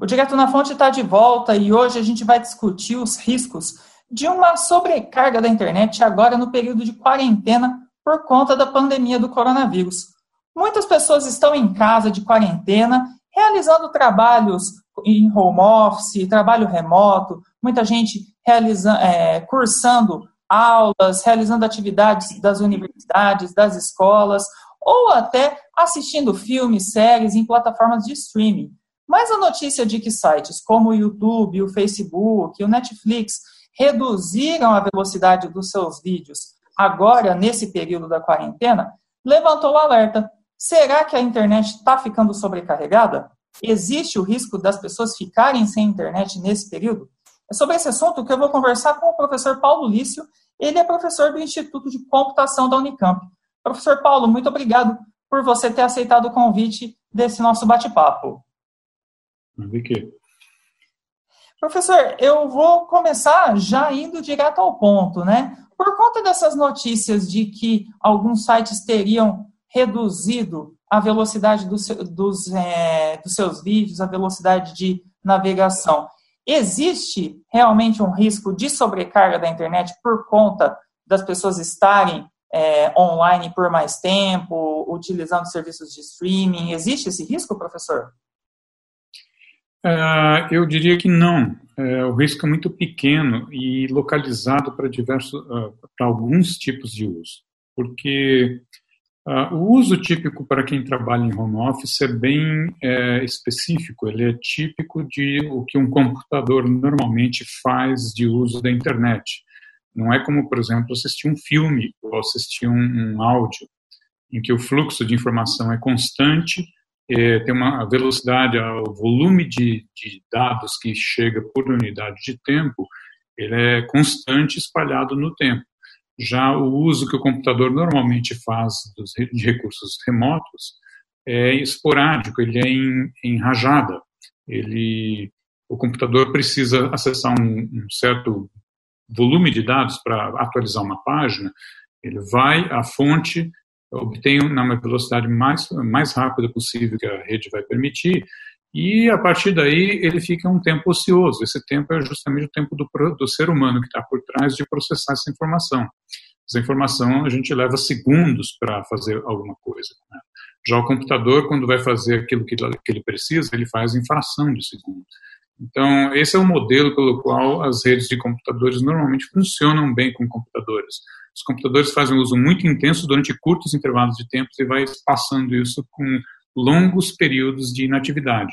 O Direto na Fonte está de volta e hoje a gente vai discutir os riscos de uma sobrecarga da internet agora no período de quarentena por conta da pandemia do coronavírus. Muitas pessoas estão em casa de quarentena, realizando trabalhos em home office, trabalho remoto, muita gente realizando, é, cursando aulas, realizando atividades das universidades, das escolas, ou até assistindo filmes, séries em plataformas de streaming. Mas a notícia de que sites como o YouTube, o Facebook, o Netflix reduziram a velocidade dos seus vídeos agora, nesse período da quarentena, levantou o alerta. Será que a internet está ficando sobrecarregada? Existe o risco das pessoas ficarem sem internet nesse período? É sobre esse assunto que eu vou conversar com o professor Paulo Lício. Ele é professor do Instituto de Computação da Unicamp. Professor Paulo, muito obrigado por você ter aceitado o convite desse nosso bate-papo. De quê? Professor, eu vou começar já indo direto ao ponto, né? Por conta dessas notícias de que alguns sites teriam reduzido a velocidade dos, dos, é, dos seus vídeos, a velocidade de navegação, existe realmente um risco de sobrecarga da internet por conta das pessoas estarem é, online por mais tempo, utilizando serviços de streaming? Existe esse risco, professor? Uh, eu diria que não. Uh, o risco é muito pequeno e localizado para diversos, uh, para alguns tipos de uso, porque o uso típico para quem trabalha em home office é bem é, específico. Ele é típico de o que um computador normalmente faz de uso da internet. Não é como, por exemplo, assistir um filme ou assistir um, um áudio, em que o fluxo de informação é constante, é, tem uma velocidade, o volume de, de dados que chega por unidade de tempo, ele é constante, espalhado no tempo. Já o uso que o computador normalmente faz dos, de recursos remotos é esporádico, ele é em, em rajada. Ele, o computador precisa acessar um, um certo volume de dados para atualizar uma página, ele vai à fonte, obtém na velocidade mais, mais rápida possível que a rede vai permitir, e a partir daí ele fica um tempo ocioso. Esse tempo é justamente o tempo do, do ser humano que está por trás de processar essa informação. Essa informação a gente leva segundos para fazer alguma coisa. Né? Já o computador, quando vai fazer aquilo que, que ele precisa, ele faz em fração de segundo. Então, esse é o modelo pelo qual as redes de computadores normalmente funcionam bem com computadores. Os computadores fazem uso muito intenso durante curtos intervalos de tempo e vai passando isso com longos períodos de inatividade.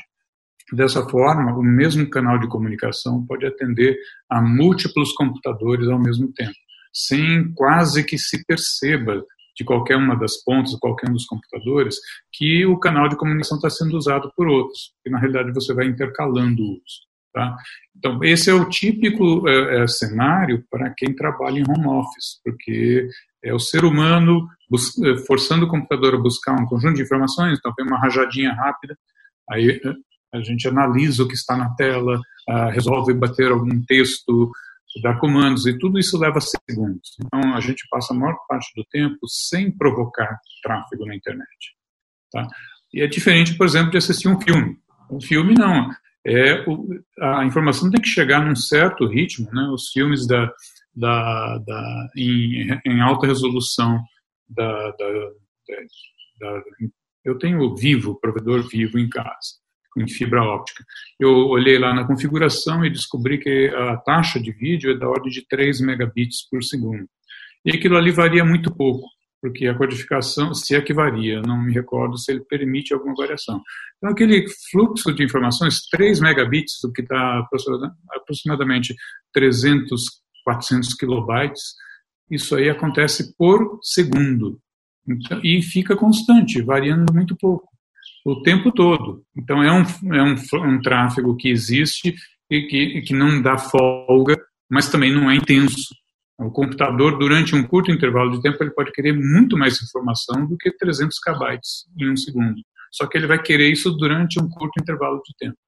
Dessa forma, o mesmo canal de comunicação pode atender a múltiplos computadores ao mesmo tempo, sem quase que se perceba de qualquer uma das pontas, qualquer um dos computadores, que o canal de comunicação está sendo usado por outros, e na realidade você vai intercalando o uso. Tá? Então, esse é o típico é, é, cenário para quem trabalha em home office, porque é o ser humano é, forçando o computador a buscar um conjunto de informações, então tem uma rajadinha rápida, aí é, a gente analisa o que está na tela, resolve bater algum texto, dar comandos, e tudo isso leva segundos. Então, a gente passa a maior parte do tempo sem provocar tráfego na internet. Tá? E é diferente, por exemplo, de assistir um filme. Um filme, não é o, a informação tem que chegar num certo ritmo, né? Os filmes da, da, da em, em, alta resolução da, da, da, eu tenho Vivo, provedor Vivo em casa, em fibra óptica. Eu olhei lá na configuração e descobri que a taxa de vídeo é da ordem de 3 megabits por segundo. E aquilo ali varia muito pouco porque a codificação, se é que varia, não me recordo se ele permite alguma variação. Então, aquele fluxo de informações, 3 megabits, o que está aproximadamente 300, 400 kilobytes, isso aí acontece por segundo. Então, e fica constante, variando muito pouco, o tempo todo. Então, é um, é um, um tráfego que existe e que, que não dá folga, mas também não é intenso. O computador, durante um curto intervalo de tempo, ele pode querer muito mais informação do que 300 KB em um segundo. Só que ele vai querer isso durante um curto intervalo de tempo.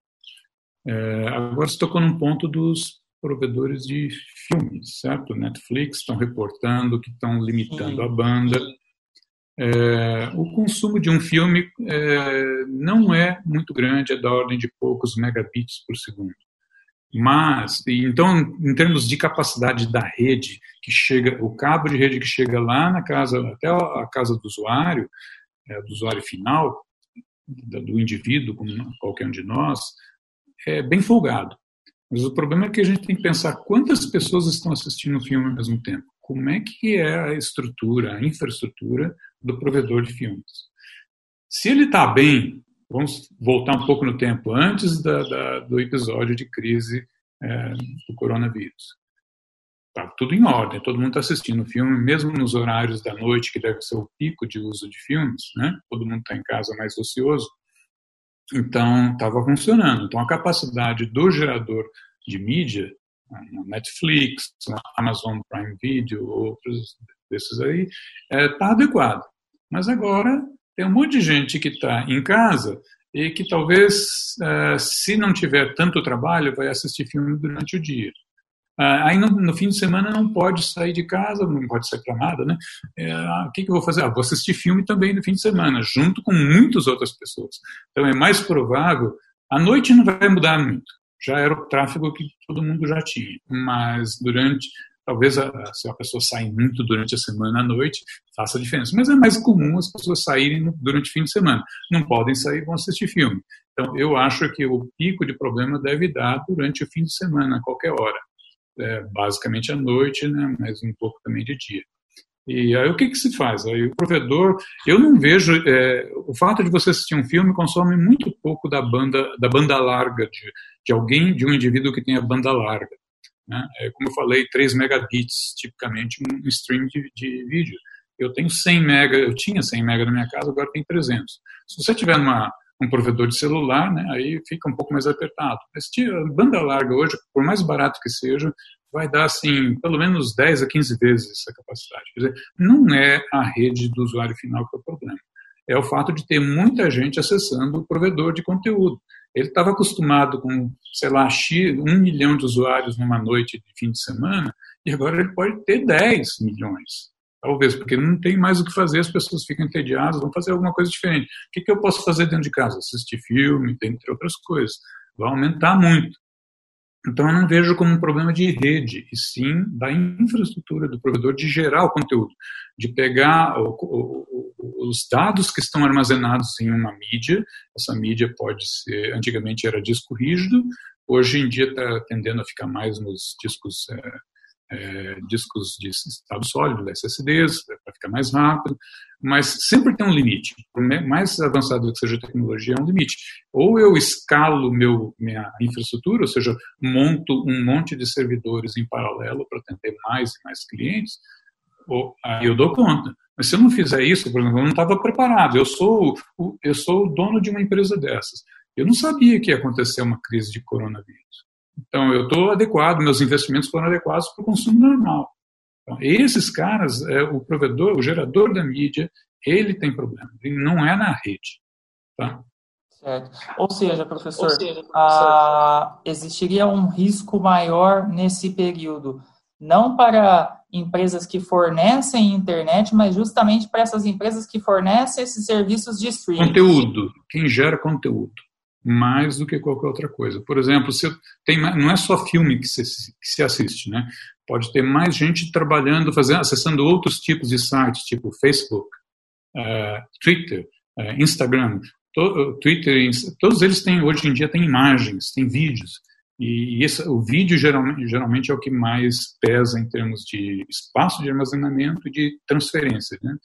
É, agora você tocou num ponto dos provedores de filmes, certo? Netflix estão reportando que estão limitando a banda. É, o consumo de um filme é, não é muito grande, é da ordem de poucos megabits por segundo. Mas, então, em termos de capacidade da rede que chega, o cabo de rede que chega lá na casa, até a casa do usuário, é, do usuário final, do indivíduo, como qualquer um de nós, é bem folgado. Mas o problema é que a gente tem que pensar quantas pessoas estão assistindo o filme ao mesmo tempo. Como é que é a estrutura, a infraestrutura do provedor de filmes? Se ele está bem, Vamos voltar um pouco no tempo, antes da, da, do episódio de crise é, do coronavírus. Está tudo em ordem, todo mundo está assistindo o filme, mesmo nos horários da noite, que deve ser o pico de uso de filmes, né? todo mundo está em casa mais ocioso. Então, estava funcionando. Então, a capacidade do gerador de mídia, Netflix, Amazon Prime Video, outros desses aí, está é, tá adequado. Mas agora tem um monte de gente que está em casa e que talvez, uh, se não tiver tanto trabalho, vai assistir filme durante o dia. Uh, aí no, fim de semana não pode sair de casa, não pode sair para nada, né? Uh, o que, que eu vou fazer? Ah, vou assistir filme também no fim de semana, junto com muitas outras pessoas. Então é mais provável. A noite não vai mudar muito. Já era o tráfego que todo mundo já tinha, mas durante Talvez a, se a pessoa sair muito durante a semana à noite, faça diferença. Mas é mais comum as pessoas saírem durante o fim de semana. Não podem sair, vão assistir filme. Então, eu acho que o pico de problema deve dar durante o fim de semana, a qualquer hora. É, basicamente à noite, né, mas um pouco também de dia. E aí o que, que se faz? Aí o provedor, eu não vejo, é, o fato de você assistir um filme consome muito pouco da banda, da banda larga de, de alguém, de um indivíduo que tenha banda larga. Né? É, como eu falei, 3 megabits, tipicamente um stream de, de, vídeo. Eu tenho 100 mega, eu tinha 100 mega na minha casa, agora tem 300. Se você tiver uma, um provedor de celular, né, aí fica um pouco mais apertado. Mas banda larga hoje, por mais barato que seja, vai dar assim, pelo menos 10 a 15 vezes essa capacidade. Quer dizer, não é a rede do usuário final que é o problema. É o fato de ter muita gente acessando o provedor de conteúdo. Ele estava acostumado com, sei lá, um milhão de usuários numa noite de fim de semana, e agora ele pode ter 10 milhões. Talvez, porque não tem mais o que fazer, as pessoas ficam entediadas, vão fazer alguma coisa diferente. O que, que eu posso fazer dentro de casa? Assistir filme, entre outras coisas. Vai aumentar muito. Então, eu não vejo como um problema de rede, e sim da infraestrutura do provedor de gerar o conteúdo, de pegar o, o, os dados que estão armazenados em uma mídia. Essa mídia pode ser, antigamente era disco rígido, hoje em dia está tendendo a ficar mais nos discos é, é, discos de estado sólido, SSDs, para ficar mais rápido, mas sempre tem um limite. Por mais avançado que seja a tecnologia, é um limite. Ou eu escalo meu, minha infraestrutura, ou seja, monto um monte de servidores em paralelo para atender mais e mais clientes, ou, aí eu dou conta. Mas se eu não fizer isso, por exemplo, eu não estava preparado. Eu sou, eu sou o dono de uma empresa dessas. Eu não sabia que ia acontecer uma crise de coronavírus. Então, eu estou adequado, meus investimentos foram adequados para o consumo normal. Então, esses caras, é, o provedor, o gerador da mídia, ele tem problema, ele não é na rede. Tá? Certo. Ou seja, professor, Ou seja, professor ah, existiria um risco maior nesse período, não para empresas que fornecem internet, mas justamente para essas empresas que fornecem esses serviços de streaming. Conteúdo, quem gera conteúdo mais do que qualquer outra coisa. Por exemplo, se tem, não é só filme que se, que se assiste, né? Pode ter mais gente trabalhando, fazendo, acessando outros tipos de sites, tipo Facebook, uh, Twitter, uh, Instagram, to, Twitter, todos eles têm hoje em dia têm imagens, têm vídeos. E esse, o vídeo geralmente, geralmente é o que mais pesa em termos de espaço de armazenamento e de transferência, né?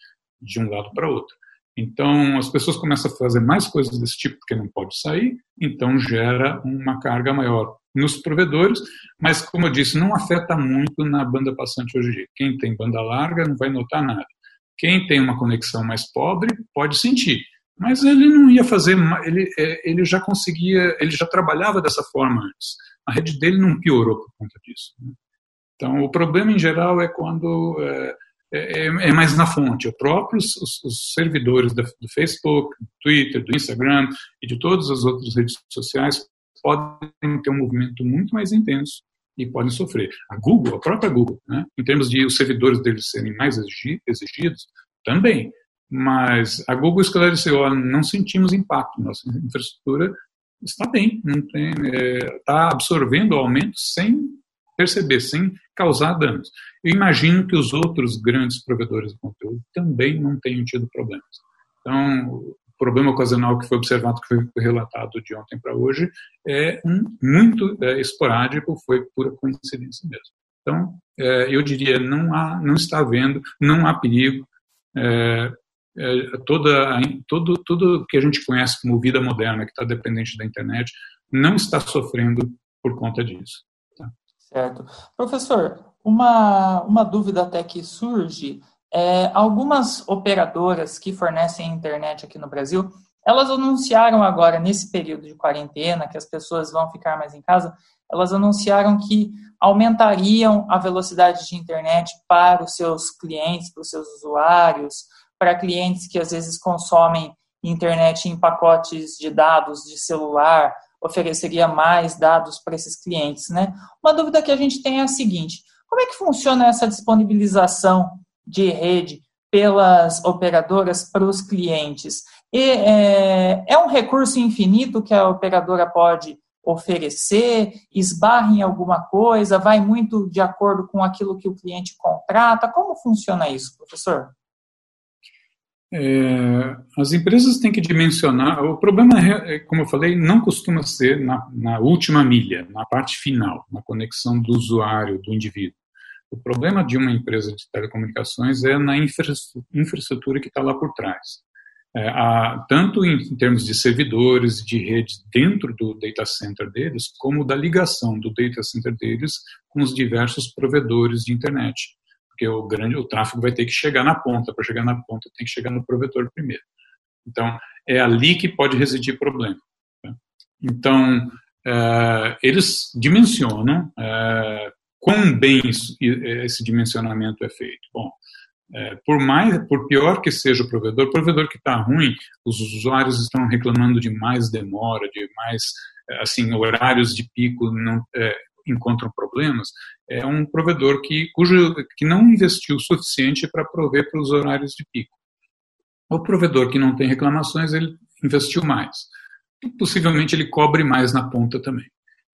de um lado para outro. Então, as pessoas começam a fazer mais coisas desse tipo porque não pode sair, então gera uma carga maior nos provedores, mas, como eu disse, não afeta muito na banda passante hoje em dia. Quem tem banda larga não vai notar nada. Quem tem uma conexão mais pobre pode sentir, mas ele não ia fazer, ele, é, ele já conseguia, ele já trabalhava dessa forma antes. A rede dele não piorou por conta disso. Né? Então, o problema em geral é quando é, é, é, mais na fonte. Os próprios os, os servidores do, Facebook, do Twitter, do Instagram e de todas as outras redes sociais podem ter um movimento muito mais intenso e podem sofrer. A Google, a própria Google, né, em termos de os servidores deles serem mais exigidos, também. Mas a Google esclareceu, ó, não sentimos impacto, nossa infraestrutura está bem, tem, está absorvendo o aumento sem perceber, sem causar danos. Eu imagino que os outros grandes provedores de conteúdo também não tenham tido problemas. Então, o problema ocasional que foi observado, que foi relatado de ontem para hoje, é um, muito é, esporádico, foi pura coincidência mesmo. Então, é, eu diria, não há, não está havendo, não há perigo. É, é, toda, todo, tudo que a gente conhece como vida moderna, que está dependente da internet, não está sofrendo por conta disso. Certo. Professor, uma, uma dúvida até que surge, é, algumas operadoras que fornecem internet aqui no Brasil, elas anunciaram agora, nesse período de quarentena, que as pessoas vão ficar mais em casa, elas anunciaram que aumentariam a velocidade de internet para os seus clientes, para os seus usuários, para clientes que às vezes consomem internet em pacotes de dados de celular, ofereceria mais dados para esses clientes, né? Uma dúvida que a gente tem é a seguinte: como é que funciona essa disponibilização de rede pelas operadoras para os clientes? E, é, é um recurso infinito que a operadora pode oferecer, esbarra em alguma coisa, vai muito de acordo com aquilo que o cliente contrata? Como funciona isso, professor? É, as empresas têm que dimensionar. O problema, é, como eu falei, não costuma ser na, na, última milha, na parte final, na conexão do usuário, do indivíduo. O problema de uma empresa de telecomunicações é na infraestrutura que está lá por trás. É, a, tanto em, em termos de servidores, de redes dentro do data center deles, como da ligação do data center deles com os diversos provedores de internet porque o grande o tráfego vai ter que chegar na ponta. Para chegar na ponta, tem que chegar no provedor primeiro. Então, é ali que pode residir problema. Tá? Então, é, eles dimensionam é, quão bem isso, esse dimensionamento é feito. Bom, por mais, por pior que seja o provedor, o provedor que está ruim, os usuários estão reclamando de mais demora, de mais assim horários de pico não, encontram problemas, é um provedor que, cujo, que não investiu o suficiente para prover para os horários de pico. O provedor que não tem reclamações, ele investiu mais. E possivelmente ele cobre mais na ponta também.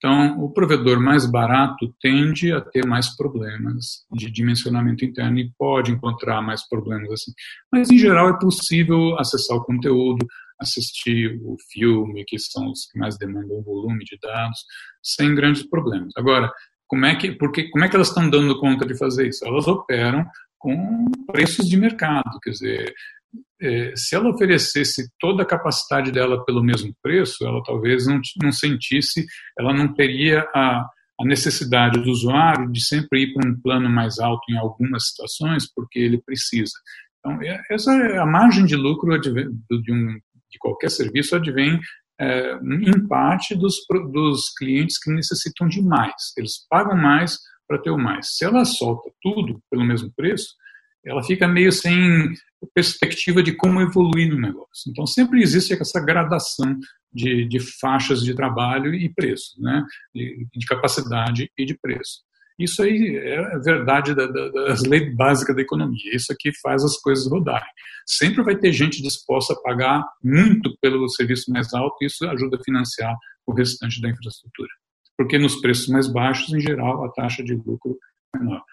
Então, o provedor mais barato tende a ter mais problemas de dimensionamento interno e pode encontrar mais problemas assim. Mas, em geral, é possível acessar o conteúdo, assistir o filme, que são os que mais demandam volume de dados, sem grandes problemas. Agora, como é que, porque, como é que elas estão dando conta de fazer isso? Elas operam com preços de mercado, quer dizer, é, se ela oferecesse toda a capacidade dela pelo mesmo preço, ela talvez não, não sentisse, ela não teria a, a necessidade do usuário de sempre ir para um plano mais alto em algumas situações, porque ele precisa. Então, é, essa é a margem de lucro de, um, de qualquer serviço advém é, em parte dos, dos clientes que necessitam de mais. Eles pagam mais para ter o mais. Se ela solta tudo pelo mesmo preço, ela fica meio sem perspectiva de como evoluir no negócio. Então, sempre existe essa gradação de, de faixas de trabalho e preço, né? de, de capacidade e de preço. Isso aí é a verdade da, da, das leis básicas da economia. Isso aqui faz as coisas rodarem. Sempre vai ter gente disposta a pagar muito pelo serviço mais alto e isso ajuda a financiar o restante da infraestrutura. Porque nos preços mais baixos, em geral, a taxa de lucro é menor.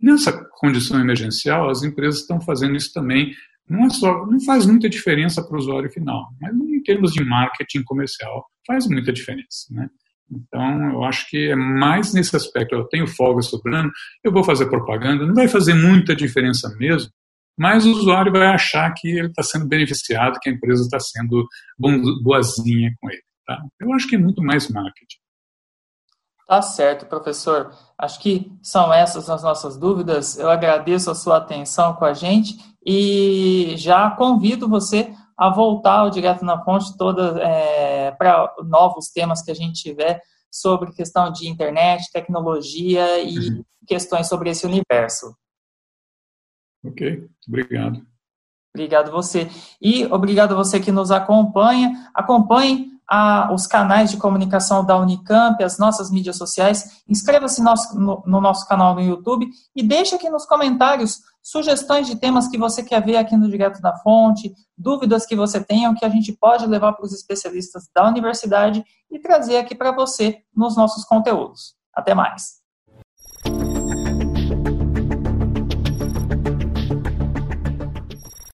Nessa condição emergencial, as empresas estão fazendo isso também. Não, é só, não faz muita diferença para o usuário final, mas em termos de marketing comercial, faz muita diferença. Né? Então, eu acho que é mais nesse aspecto. Eu tenho folga sobrando, eu vou fazer propaganda, não vai fazer muita diferença mesmo, mas o usuário vai achar que ele está sendo beneficiado, que a empresa está sendo boazinha com ele. Tá? Eu acho que é muito mais marketing. Tá certo, professor. Acho que são essas as nossas dúvidas. Eu agradeço a sua atenção com a gente e já convido você a voltar ao Direto na Fonte toda é, para novos temas que a gente tiver sobre questão de internet, tecnologia e uhum. questões sobre esse universo. Ok, obrigado. Obrigado você. E obrigado você que nos acompanha. Acompanhe a, os canais de comunicação da Unicamp, as nossas mídias sociais. Inscreva-se no, no, no nosso canal no YouTube e deixe aqui nos comentários sugestões de temas que você quer ver aqui no Direto da Fonte, dúvidas que você tenha, que a gente pode levar para os especialistas da universidade e trazer aqui para você nos nossos conteúdos. Até mais!